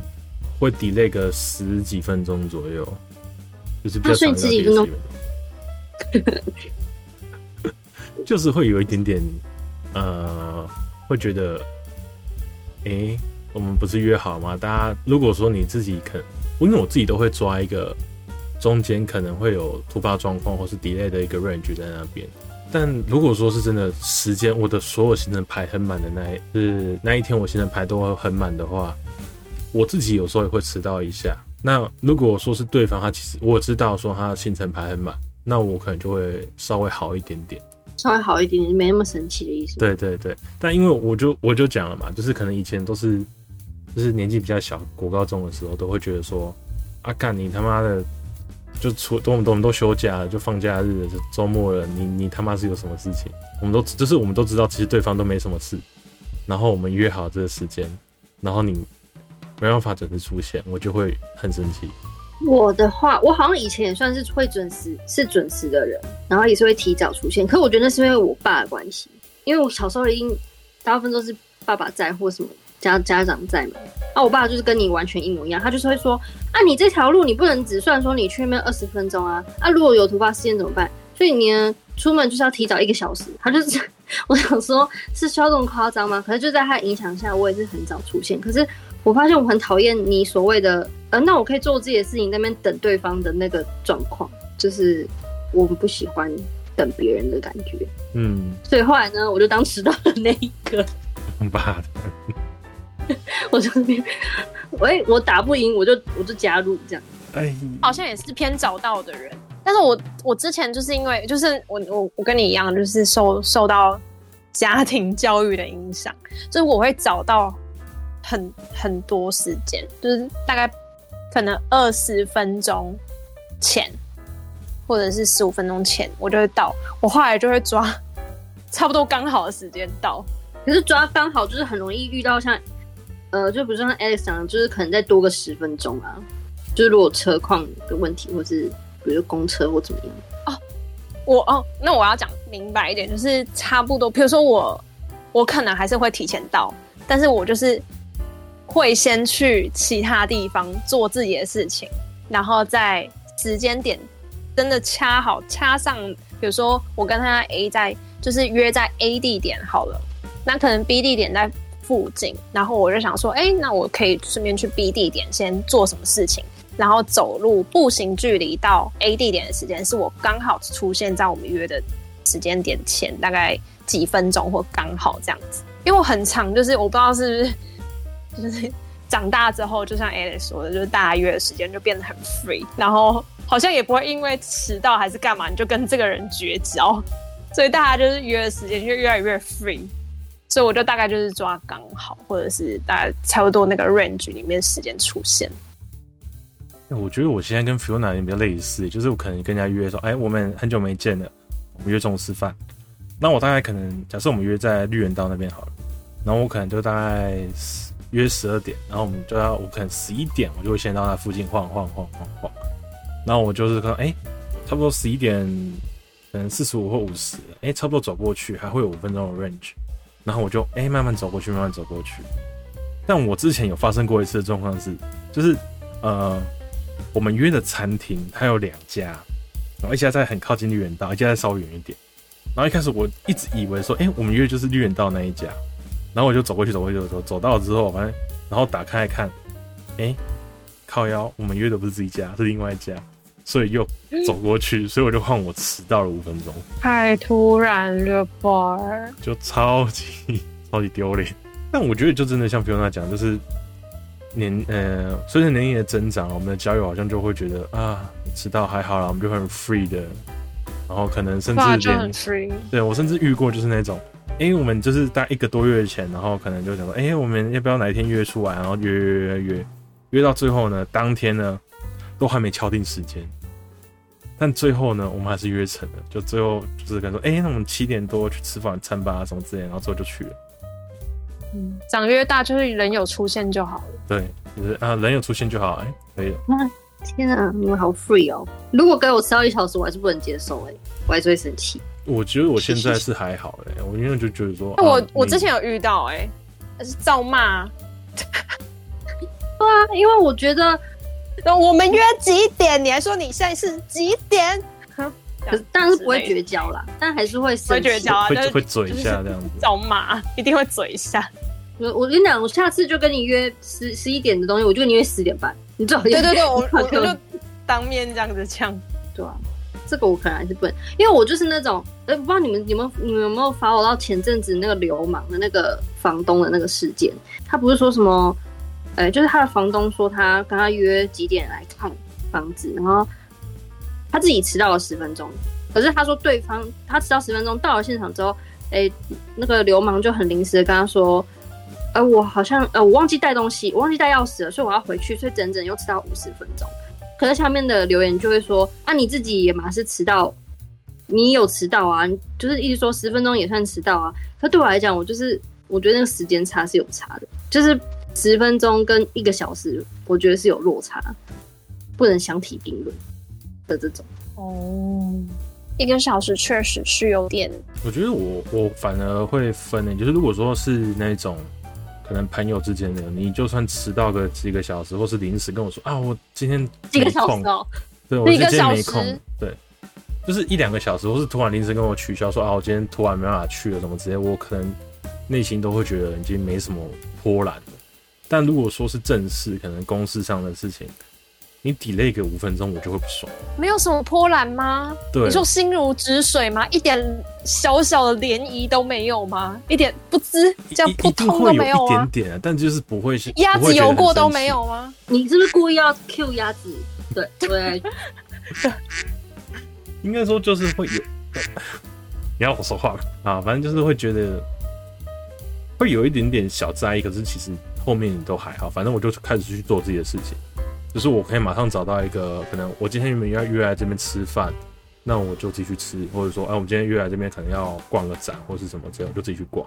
[SPEAKER 3] 会 delay 个十几分钟左右，就是比较长十几分钟，就是会有一点点呃，会觉得，哎、欸，我们不是约好吗？大家如果说你自己肯，因为我自己都会抓一个中间可能会有突发状况或是 delay 的一个 range 在那边。但如果说是真的时间，我的所有行程排很满的那一，是那一天我行程排都很满的话，我自己有时候也会迟到一下。那如果说是对方他其实我知道说他行程排很满，那我可能就会稍微好一点点，
[SPEAKER 2] 稍微好一点点，没那么神奇的意思。
[SPEAKER 3] 对对对，但因为我就我就讲了嘛，就是可能以前都是就是年纪比较小，国高中的时候都会觉得说，啊干你他妈的。就出都我们都我们都休假了，就放假日了，就周末了。你你他妈是有什么事情？我们都就是我们都知道，其实对方都没什么事。然后我们约好这个时间，然后你没办法准时出现，我就会很生气。
[SPEAKER 2] 我的话，我好像以前也算是会准时，是准时的人，然后也是会提早出现。可是我觉得那是因为我爸的关系，因为我小时候已经大部分都是爸爸在或什么。家家长在嘛？啊，我爸就是跟你完全一模一样，他就是会说啊，你这条路你不能只算说你去那边二十分钟啊，啊，如果有突发事件怎么办？所以你呢出门就是要提早一个小时。他就是，我想说，是需要这么夸张吗？可是就在他的影响下，我也是很早出现。可是我发现我很讨厌你所谓的，呃，那我可以做自己的事情，在那边等对方的那个状况，就是我们不喜欢等别人的感觉。
[SPEAKER 3] 嗯，
[SPEAKER 2] 所以后来呢，我就当迟到的那一个。
[SPEAKER 3] 爸的。
[SPEAKER 2] 我这边，喂，我打不赢，我就我就加入这样。
[SPEAKER 3] 哎，
[SPEAKER 1] 好像也是偏早到的人，但是我我之前就是因为就是我我我跟你一样，就是受受到家庭教育的影响，就是我会早到很很多时间，就是大概可能二十分钟前，或者是十五分钟前，我就会到。我后来就会抓 差不多刚好的时间到。
[SPEAKER 2] 可是抓刚好就是很容易遇到像，呃，就比如说 Alex 讲，就是可能再多个十分钟啊。就是如果车况的问题，或是比如公车或怎么样
[SPEAKER 1] 哦，我哦，那我要讲明白一点，就是差不多。比如说我，我可能还是会提前到，但是我就是会先去其他地方做自己的事情，然后在时间点真的掐好掐上。比如说我跟他 A 在，就是约在 A 地点好了，那可能 B 地点在附近，然后我就想说，哎，那我可以顺便去 B 地点先做什么事情。然后走路步行距离到 A 地点的时间，是我刚好出现在我们约的时间点前大概几分钟，或刚好这样子。因为我很长，就是我不知道是不是，就是长大之后，就像 Alice 说的，就是大家约的时间就变得很 free，然后好像也不会因为迟到还是干嘛，你就跟这个人绝交，所以大家就是约的时间就越来越 free。所以我就大概就是抓刚好，或者是大概差不多那个 range 里面时间出现。
[SPEAKER 3] 我觉得我现在跟 Fiona 也比较类似，就是我可能跟人家约说，哎，我们很久没见了，我们约中午吃饭。那我大概可能假设我们约在绿园道那边好了，然后我可能就大概约十二点，然后我们就要我可能十一点，我就会先到那附近晃晃晃晃晃。然后我就是说，哎，差不多十一点，可能四十五或五十，哎，差不多走过去还会有五分钟的 range，然后我就哎慢慢走过去，慢慢走过去。但我之前有发生过一次的状况是，就是呃。我们约的餐厅它有两家，然后一家在很靠近绿园道，一家在稍微远一点。然后一开始我一直以为说，哎、我们约就是绿园道那一家。然后我就走过去，走过去，走走走到了之后，反正然后打开来看，哎、靠腰，我们约的不是这一家，是另外一家，所以又走过去，所以我就换我迟到了五分钟。
[SPEAKER 1] 太突然了吧？
[SPEAKER 3] 就超级超级丢脸。但我觉得就真的像 Fiona 讲，就是。年呃，随着年龄的增长，我们的交友好像就会觉得啊，迟到还好啦，我们就很 free 的，然后可能甚至连
[SPEAKER 1] free。
[SPEAKER 3] 对，我甚至遇过就是那种，哎、欸，我们就是大概一个多月前，然后可能就想说，哎、欸，我们要不要哪一天约出来，然后约约约约，约到最后呢，当天呢都还没敲定时间，但最后呢，我们还是约成了，就最后就是跟说，哎、欸，那我们七点多去吃饭餐吧，什么之类，然后最后就去了。
[SPEAKER 1] 嗯，长越大就是人有出现就好了。
[SPEAKER 3] 对，就是啊，人有出现就好，哎、欸，可以了。
[SPEAKER 2] 啊，天啊，你们好 free 哦！如果给我迟到一小时，我还是不能接受，哎，我还是会生气。
[SPEAKER 3] 我觉得我现在是还好，哎，我因为就觉得说，
[SPEAKER 1] 我我之前有遇到，哎，还是照骂。
[SPEAKER 2] 对啊，因为我觉得，
[SPEAKER 1] 我们约几点？你还说你现在是几点？
[SPEAKER 2] 可是当然是不会绝交啦，但还是会
[SPEAKER 1] 会绝交啊，
[SPEAKER 3] 会会嘴一下这样子，
[SPEAKER 1] 找骂，一定会嘴一下。
[SPEAKER 2] 我我跟你讲，我下次就跟你约十十一点的东西，我就跟你约十点半。你最好对
[SPEAKER 1] 对对，我我就当面这样子呛。
[SPEAKER 2] 对啊，这个我可能还是不能，因为我就是那种，哎，不知道你们有没有你们有没有 follow 到前阵子那个流氓的那个房东的那个事件？他不是说什么，哎，就是他的房东说他跟他约几点来看房子，然后他自己迟到了十分钟，可是他说对方他迟到十分钟到了现场之后，哎，那个流氓就很临时的跟他说。呃，我好像呃，我忘记带东西，我忘记带钥匙了，所以我要回去，所以整整又迟到五十分钟。可是下面的留言就会说，啊，你自己也嘛是迟到，你有迟到啊，就是一直说十分钟也算迟到啊。可对我来讲，我就是我觉得那个时间差是有差的，就是十分钟跟一个小时，我觉得是有落差，不能相提并论的这种。
[SPEAKER 1] 哦，一个小时确实是有点。
[SPEAKER 3] 我觉得我我反而会分呢，就是如果说是那种。可能朋友之间的，你就算迟到个几个小时，或是临时跟我说啊，我今天
[SPEAKER 2] 几个小时哦，
[SPEAKER 3] 对我今天没空，对，就是一两个小时，或是突然临时跟我取消说啊，我今天突然没办法去了，什么之类，我可能内心都会觉得已经没什么波澜了。但如果说是正事，可能公事上的事情。你 delay 个五分钟，我就会不爽。
[SPEAKER 1] 没有什么波澜吗？
[SPEAKER 3] 对，
[SPEAKER 1] 你说心如止水吗？一点小小的涟漪都没有吗？一点不知这样扑通都没有啊？
[SPEAKER 3] 一点点啊，但就是不会是
[SPEAKER 1] 鸭子游过都没有吗？
[SPEAKER 2] 你是不是故意要 Q 鸭子？对 对，
[SPEAKER 3] 应该说就是会有。你要我说话啊，反正就是会觉得会有一点点小在意，可是其实后面都还好。反正我就开始去做自己的事情。就是我可以马上找到一个可能我今天原本要约来这边吃饭，那我就自己去吃，或者说，哎、啊，我们今天约来这边可能要逛个展或是什么之类，我就自己去逛，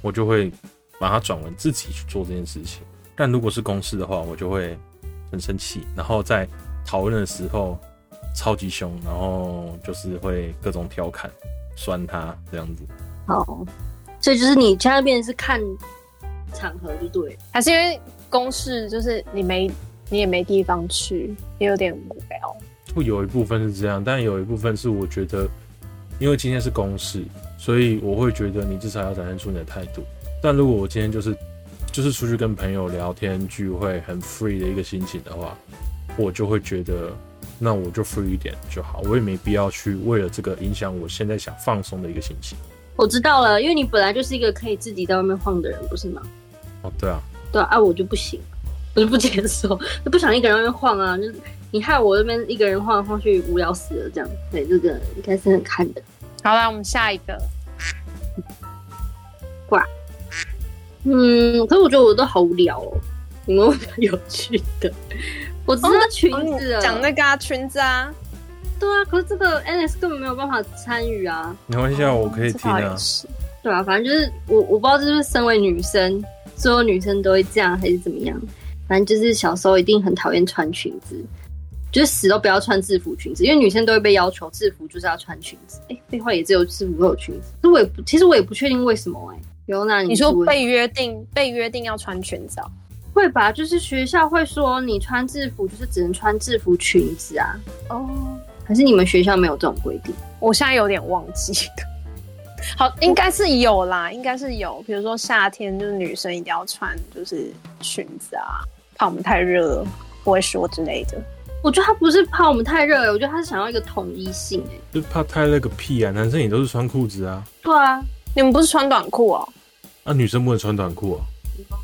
[SPEAKER 3] 我就会把它转为自己去做这件事情。但如果是公事的话，我就会很生气，然后在讨论的时候超级凶，然后就是会各种调侃、酸他这样子。
[SPEAKER 2] 好，所以就是你现在变成是看场合就对，
[SPEAKER 1] 还是因为公事就是你没你也没地方去，也有点无聊。
[SPEAKER 3] 会有一部分是这样，但有一部分是我觉得，因为今天是公事，所以我会觉得你至少要展现出你的态度。但如果我今天就是就是出去跟朋友聊天聚会很 free 的一个心情的话，我就会觉得那我就 free 一点就好，我也没必要去为了这个影响我现在想放松的一个心情。
[SPEAKER 2] 我知道了，因为你本来就是一个可以自己在外面晃的人，不是吗？
[SPEAKER 3] 哦，对啊，
[SPEAKER 2] 对啊，啊，我就不行，我就不接受，就不想一个人在晃啊，就是你害我这边一个人晃来晃去，无聊死了，这样，对，这个应该是很看的。
[SPEAKER 1] 好啦，我们下一个，
[SPEAKER 2] 挂，嗯，可是我觉得我都好无聊哦，你们有没有有趣的？我知道裙子，
[SPEAKER 1] 讲、哦、那个、啊、裙子啊。
[SPEAKER 2] 对啊，可是这个 Alex 根本没有办法参与啊。
[SPEAKER 3] 没关系啊，我可以听啊。
[SPEAKER 2] 对啊，反正就是我，我不知道是不是身为女生，所有女生都会这样，还是怎么样？反正就是小时候一定很讨厌穿裙子，就是死都不要穿制服裙子，因为女生都会被要求制服就是要穿裙子。哎，废话也只有制服会有裙子。可是我也不，其实我也不确定为什么哎、欸。有那你，
[SPEAKER 1] 你说被约定被约定要穿裙子啊？
[SPEAKER 2] 会吧，就是学校会说你穿制服就是只能穿制服裙子啊。哦。还是你们学校没有这种规定？
[SPEAKER 1] 我现在有点忘记了。好，应该是有啦，应该是有。比如说夏天，就是女生一定要穿就是裙子啊，怕我们太热了，不会说之类的。
[SPEAKER 2] 我觉得他不是怕我们太热，我觉得他是想要一个统一性，哎，
[SPEAKER 3] 就怕太热个屁啊！男生也都是穿裤子啊。
[SPEAKER 2] 对啊，
[SPEAKER 1] 你们不是穿短裤哦？
[SPEAKER 3] 啊，女生不能穿短裤啊。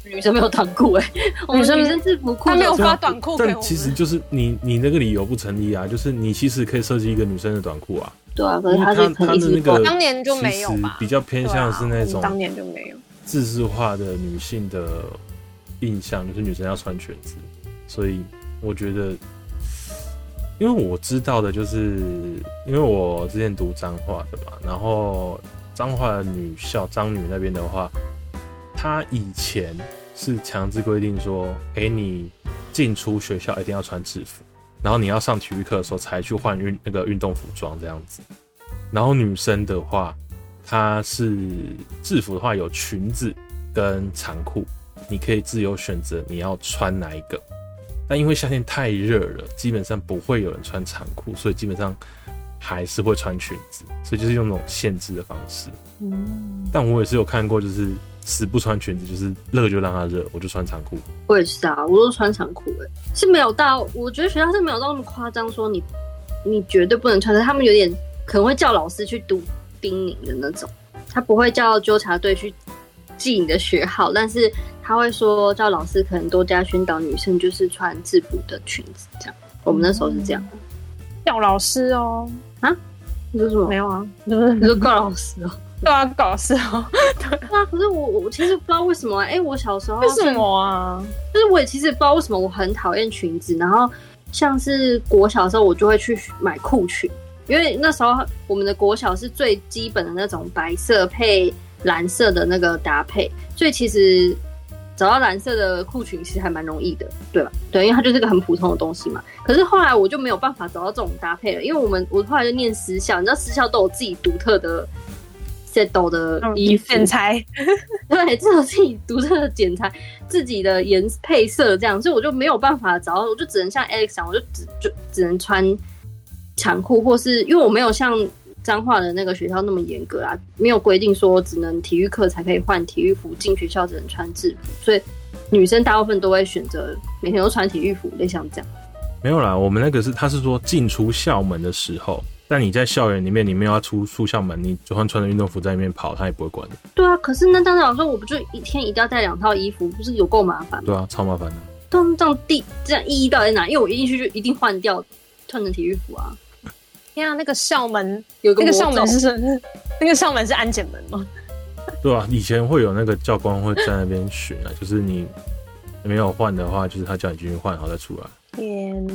[SPEAKER 2] 女生没有短裤哎，我们女生制服裤，
[SPEAKER 1] 他没有发短裤给我。
[SPEAKER 3] 但其实就是你你那个理由不成立啊，就是你其实可以设计一个女生的短裤啊。
[SPEAKER 2] 对啊，可是他是
[SPEAKER 3] 他的那个
[SPEAKER 1] 当年就没有嘛，
[SPEAKER 3] 比较偏向是那种
[SPEAKER 1] 当年就没有
[SPEAKER 3] 自视化的女性的印象，就是女生要穿裙子，所以我觉得，因为我知道的就是，因为我之前读彰化的嘛，然后彰化的女校彰女那边的话。她以前是强制规定说，哎、欸，你进出学校一定要穿制服，然后你要上体育课的时候才去换运那个运动服装这样子。然后女生的话，她是制服的话有裙子跟长裤，你可以自由选择你要穿哪一个。但因为夏天太热了，基本上不会有人穿长裤，所以基本上还是会穿裙子，所以就是用那种限制的方式。嗯，但我也是有看过，就是。死不穿裙子，就是热就让它热，我就穿长裤。
[SPEAKER 2] 我也是啊，我都穿长裤哎，是没有到，我觉得学校是没有到那么夸张，说你你绝对不能穿的。他们有点可能会叫老师去读叮咛的那种，他不会叫纠察队去记你的学号，但是他会说叫老师可能多加宣导女生就是穿制服的裙子这样。我们那时候是这样，
[SPEAKER 1] 叫老师哦啊？
[SPEAKER 2] 你说什么？
[SPEAKER 1] 没有啊，
[SPEAKER 2] 你说你说告老师哦。
[SPEAKER 1] 对啊，搞笑。对
[SPEAKER 2] 啊，可是我我其实不知道为什么哎、欸，我小时候
[SPEAKER 1] 为什么啊？
[SPEAKER 2] 就是我也其实不知道为什么我很讨厌裙子，然后像是国小的时候，我就会去买裤裙，因为那时候我们的国小是最基本的那种白色配蓝色的那个搭配，所以其实找到蓝色的裤裙其实还蛮容易的，对吧？对，因为它就是个很普通的东西嘛。可是后来我就没有办法找到这种搭配了，因为我们我后来就念私校，你知道私校都有自己独特的。Set 的衣服
[SPEAKER 1] 剪裁，
[SPEAKER 2] 对，只有自己独特的剪裁，自己的颜配色这样，所以我就没有办法找，我就只能像 Alex 讲，我就只就只能穿长裤，或是因为我没有像彰化的那个学校那么严格啊，没有规定说只能体育课才可以换体育服，进学校只能穿制服，所以女生大部分都会选择每天都穿体育服，类像这样。
[SPEAKER 3] 没有啦，我们那个是他是说进出校门的时候。但你在校园里面，你没有要出出校门，你就算穿着运动服在里面跑，他也不会管你。
[SPEAKER 2] 对啊，可是那当时老师，我不就一天一定要带两套衣服，不是有够麻烦吗？
[SPEAKER 3] 对啊，超麻烦的。
[SPEAKER 2] 这样地这样意义到底在哪？因为我一进去就一定换掉，穿成体育服啊。
[SPEAKER 1] 天啊，那个校门有个那个校门是那个校门是安检门吗？
[SPEAKER 3] 对啊，以前会有那个教官会在那边巡啊，就是你没有换的话，就是他叫你进去换，然后再出来。
[SPEAKER 1] 天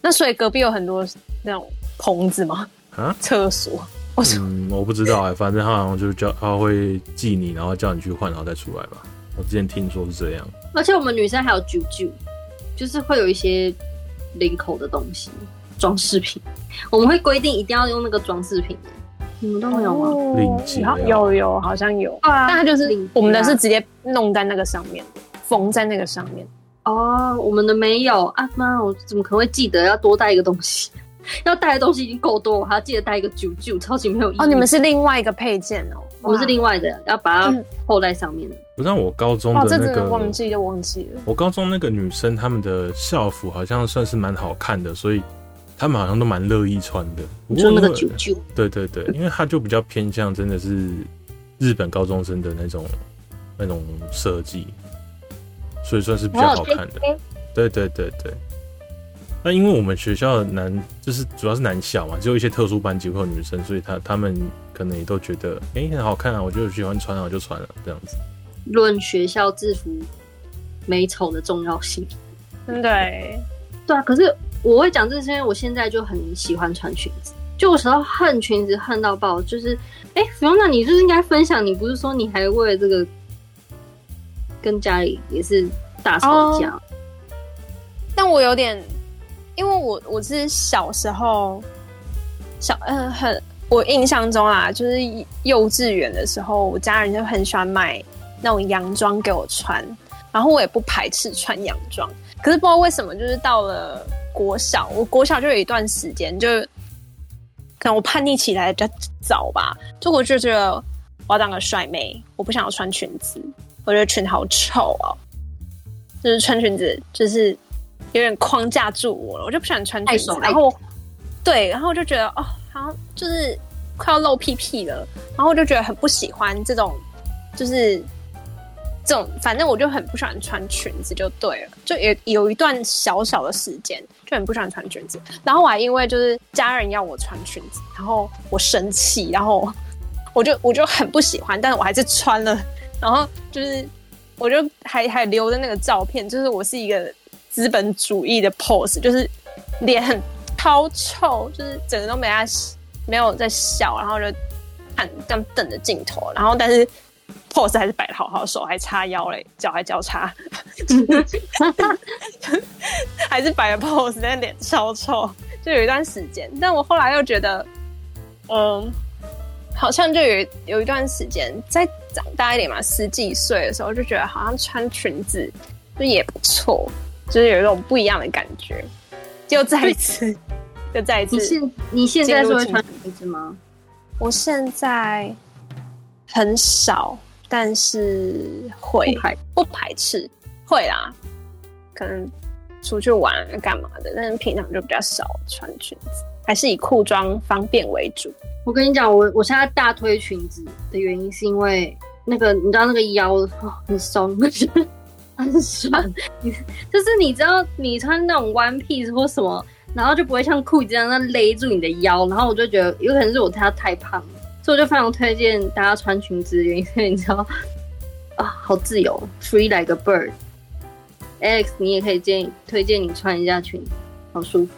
[SPEAKER 1] 那所以隔壁有很多那种棚子吗？
[SPEAKER 3] 啊？
[SPEAKER 1] 厕所？我说
[SPEAKER 3] 嗯，我不知道哎、欸，反正他好像就是叫他会记你，然后叫你去换，然后再出来吧。我之前听说是这样。
[SPEAKER 2] 而且我们女生还有啾啾，就是会有一些领口的东西装饰品，我们会规定一定要用那个装饰品。你们都没有吗？
[SPEAKER 3] 领结啊
[SPEAKER 1] 有有好像有，
[SPEAKER 2] 啊
[SPEAKER 1] 但它就是我们的是直接弄在那个上面，缝在那个上面。
[SPEAKER 2] 哦，我们的没有啊妈，我怎么可能会记得要多带一个东西？要带的东西已经够多，我还要记得带一个啾啾，超级没有意义。
[SPEAKER 1] 哦，你们是另外一个配件哦，
[SPEAKER 2] 我们是另外的，要把它扣在上面的。
[SPEAKER 3] 不像我高中
[SPEAKER 1] 哇，
[SPEAKER 3] 的那个，
[SPEAKER 1] 这真的忘记就忘记了。
[SPEAKER 3] 我高中那个女生，她们的校服好像算是蛮好看的，所以她们好像都蛮乐意穿的。不
[SPEAKER 2] 那
[SPEAKER 3] 个
[SPEAKER 2] 啾啾，
[SPEAKER 3] 对对对，因为它就比较偏向真的是日本高中生的那种那种设计，所以算是比较好看的。对对对对。那因为我们学校的男就是主要是男校嘛，只有一些特殊班级会有女生，所以他他们可能也都觉得哎、欸、很好看啊，我就喜欢穿啊，我就穿了这样子。
[SPEAKER 2] 论学校制服美丑的重要性，
[SPEAKER 1] 对
[SPEAKER 2] 对啊。可是我会讲这些，因为我现在就很喜欢穿裙子。就我时候恨裙子恨到爆，就是哎，Fiona，你就是应该分享，你不是说你还为了这个跟家里也是大吵架？哦、
[SPEAKER 1] 但我有点。因为我我是小时候小嗯很我印象中啊，就是幼稚园的时候，我家人就很喜欢买那种洋装给我穿，然后我也不排斥穿洋装。可是不知道为什么，就是到了国小，我国小就有一段时间，就可能我叛逆起来比较早吧，就我就觉得我要当个帅妹，我不想要穿裙子，我觉得裙好丑哦，就是穿裙子就是。有点框架住我了，我就不喜欢穿裙子。然后，对，然后我就觉得哦，好像就是快要露屁屁了。然后我就觉得很不喜欢这种，就是这种，反正我就很不喜欢穿裙子，就对了。就有有一段小小的时间，就很不喜欢穿裙子。然后我还因为就是家人要我穿裙子，然后我生气，然后我就 我就很不喜欢，但是我还是穿了。然后就是我就还还留着那个照片，就是我是一个。资本主义的 pose 就是脸很超臭，就是整个都没在没有在笑，然后就看这瞪着镜头，然后但是 pose 还是摆得好好，手还叉腰嘞，脚还交叉，还是摆个 pose，但脸超臭，就有一段时间。但我后来又觉得，嗯，好像就有有一段时间，再长大一点嘛，十几岁的时候就觉得好像穿裙子就也不错。就是有一种不一样的感觉，就再一次，就再一次。
[SPEAKER 2] 你现你现在是会穿裙子吗？
[SPEAKER 1] 我现在很少，但是会
[SPEAKER 2] 不排
[SPEAKER 1] 斥，会啦。可能出去玩干嘛的，但是平常就比较少穿裙子，还是以裤装方便为主。
[SPEAKER 2] 我跟你讲，我我现在大推裙子的原因是因为那个，你知道那个腰哦很松。很爽，你就是你知道，你穿那种 one piece 或什么，然后就不会像裤子这样那勒住你的腰，然后我就觉得有可能是我太太胖了，所以我就非常推荐大家穿裙子的原因，你知道 啊，好自由，free like a bird。Alex，你也可以建议推荐你穿一下裙子，好舒服。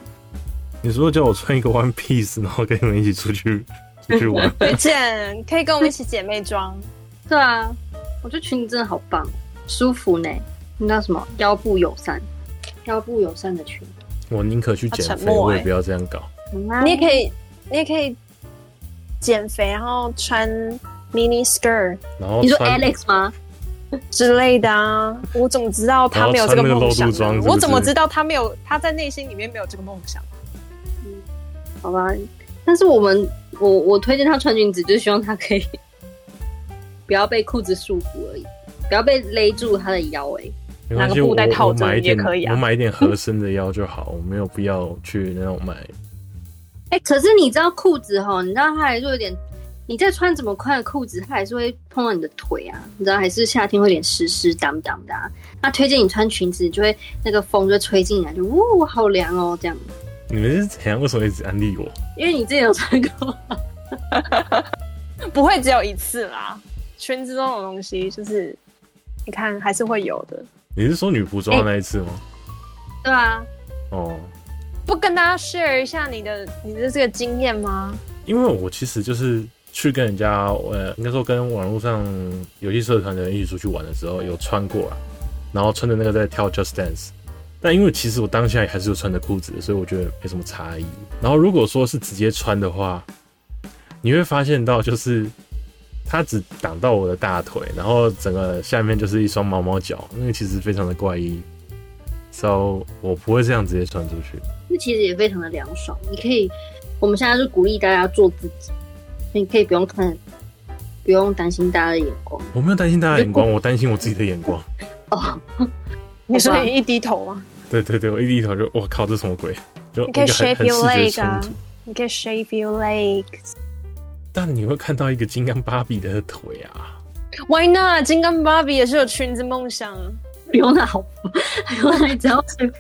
[SPEAKER 3] 你说叫我穿一个 one piece，然后跟你们一起出去 出去玩？
[SPEAKER 1] 推荐可以跟我们一起姐妹装。
[SPEAKER 2] 对啊，我觉得裙子真的好棒，舒服呢。你知道什么？腰部友善，腰部友善的裙。
[SPEAKER 3] 我宁可去减肥，
[SPEAKER 1] 欸、
[SPEAKER 3] 我也不要这样搞。
[SPEAKER 1] 你也可以，你也可以减肥，然后穿 mini skirt。
[SPEAKER 3] 然后
[SPEAKER 2] 你说 Alex 吗？
[SPEAKER 1] 之类的啊？我怎么知道他没有这个梦想是是？我怎么知道他没有？他在内心里面没有这个梦想？
[SPEAKER 2] 嗯，好吧。但是我们，我我推荐他穿裙子，就希望他可以 不要被裤子束缚而已，不要被勒住他的腰诶、欸。
[SPEAKER 1] 拿个布袋套着也可以啊。
[SPEAKER 3] 我买一点合身的腰就好，我没有必要去那种买。
[SPEAKER 2] 哎、欸，可是你知道裤子哈，你知道它还是有点，你在穿这么宽的裤子，它还是会碰到你的腿啊。你知道，还是夏天会有点湿湿当当的。啊那推荐你穿裙子，就会那个风就吹进来，就呜，好凉哦，这样。
[SPEAKER 3] 你们是怎样？为什么一直安利我？
[SPEAKER 2] 因为你之前有穿过，
[SPEAKER 1] 不会只有一次啦。裙子这种东西，就是你看还是会有的。
[SPEAKER 3] 你是说女仆装的那一次吗？
[SPEAKER 2] 欸？对啊。
[SPEAKER 3] 哦，
[SPEAKER 1] 不跟大家 share 一下你的你的这个经验吗？
[SPEAKER 3] 因为我其实就是去跟人家，呃，应该说跟网络上游戏社团的人一起出去玩的时候，有穿过啊，然后穿着那个在跳 Just Dance。但因为其实我当下也还是有穿着裤子的，所以我觉得没什么差异。然后如果说是直接穿的话，你会发现到就是它只挡到我的大腿，然后整个下面就是一双毛毛脚，那个其实非常的怪异。So 我不会这样直接穿出去。
[SPEAKER 2] 那其实也非常的凉爽，你可以。我们现在就鼓励大家做自己，你可以不用看，不用担心大家的眼光。
[SPEAKER 3] 我没有担心大家的眼光，我担心我自己的眼光。
[SPEAKER 2] 哦，
[SPEAKER 1] 你说你一低头吗？
[SPEAKER 3] 对对对，我一低头就我靠，这什么鬼？就
[SPEAKER 1] 你可以 shave your leg 啊，你可以 shave your legs。
[SPEAKER 3] 但你会看到一个金刚芭比的腿啊
[SPEAKER 1] ？Why not？金刚芭比也是有裙子梦想。
[SPEAKER 2] 不用那好，不用那，只要穿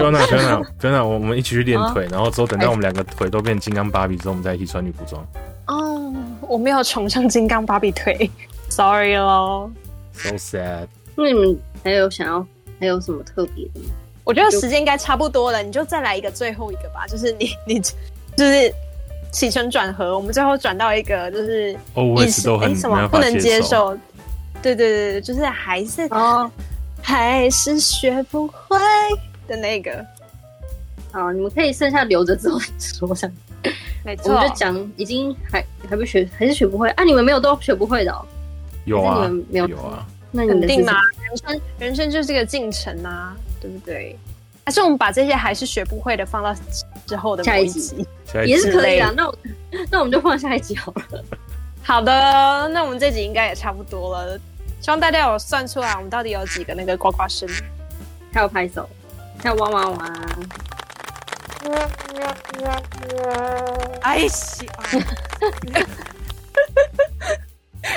[SPEAKER 3] 用那，不用那，不用那，我们一起去练腿，然后之后等到我们两个腿都变金刚芭比之后，我们再一起穿女服装。
[SPEAKER 1] 哦，我没有崇尚金刚芭比腿，sorry 咯。
[SPEAKER 3] So sad。
[SPEAKER 2] 那你们还有想要还有什么特别的吗？
[SPEAKER 1] 我觉得时间应该差不多了，你就再来一个最后一个吧，就是你你就是起承转合，我们最后转到一个就是
[SPEAKER 3] 一直都很
[SPEAKER 1] 什么不能接受。对对对对，就是还是哦。还是学不会的那个。
[SPEAKER 2] 好，你们可以剩下留着之后说上。
[SPEAKER 1] 没错，
[SPEAKER 2] 我们就讲已经还还不学，还是学不会啊？你们没有都学不会的哦？
[SPEAKER 3] 有啊，
[SPEAKER 2] 你们没有
[SPEAKER 3] 有啊？
[SPEAKER 2] 那你们
[SPEAKER 1] 肯定吗？人生人生就是个进程啊，对不对？还是我们把这些还是学不会的放到之后的
[SPEAKER 2] 下一集，也是可以啊。那我 那我们就放下一集好了。
[SPEAKER 1] 好的，那我们这集应该也差不多了。希望大家有算出来，我们到底有几个那个呱呱声，
[SPEAKER 2] 还有拍手，还有汪汪汪。
[SPEAKER 1] 哎西！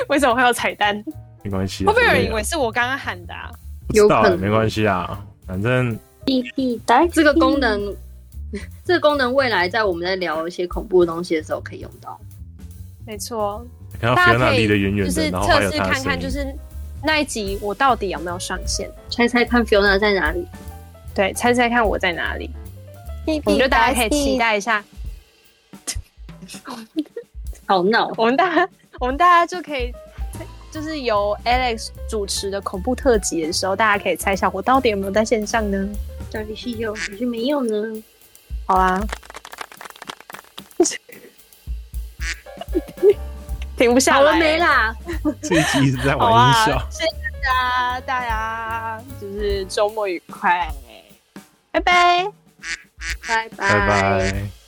[SPEAKER 1] 为什么会有彩蛋？
[SPEAKER 3] 没关系，
[SPEAKER 1] 会不会有人以为是我刚刚喊的？啊？
[SPEAKER 3] 有可能，没关系啊，反正。
[SPEAKER 2] 这个功能，这个功能未来在我们在聊一些恐怖的东西的时候可以用到。
[SPEAKER 1] 没错，
[SPEAKER 3] 大家可以
[SPEAKER 1] 就是测试看看，就是。那一集我到底有没有上线？
[SPEAKER 2] 猜猜看，Fiona 在哪里？
[SPEAKER 1] 对，猜猜看我在哪里？我们就大家可以期待一下。
[SPEAKER 2] 好闹！
[SPEAKER 1] 我们大家，我们大家就可以，就是由 Alex 主持的恐怖特辑的时候，大家可以猜一下我到底有没有在线上呢？
[SPEAKER 2] 到底是有还是没有呢？
[SPEAKER 1] 好啊。停不下来，
[SPEAKER 2] 好了没啦？
[SPEAKER 3] 这一集一直在玩音效。
[SPEAKER 1] 谢谢大家，大家就是周末愉快，拜拜，
[SPEAKER 2] 拜拜，
[SPEAKER 3] 拜拜。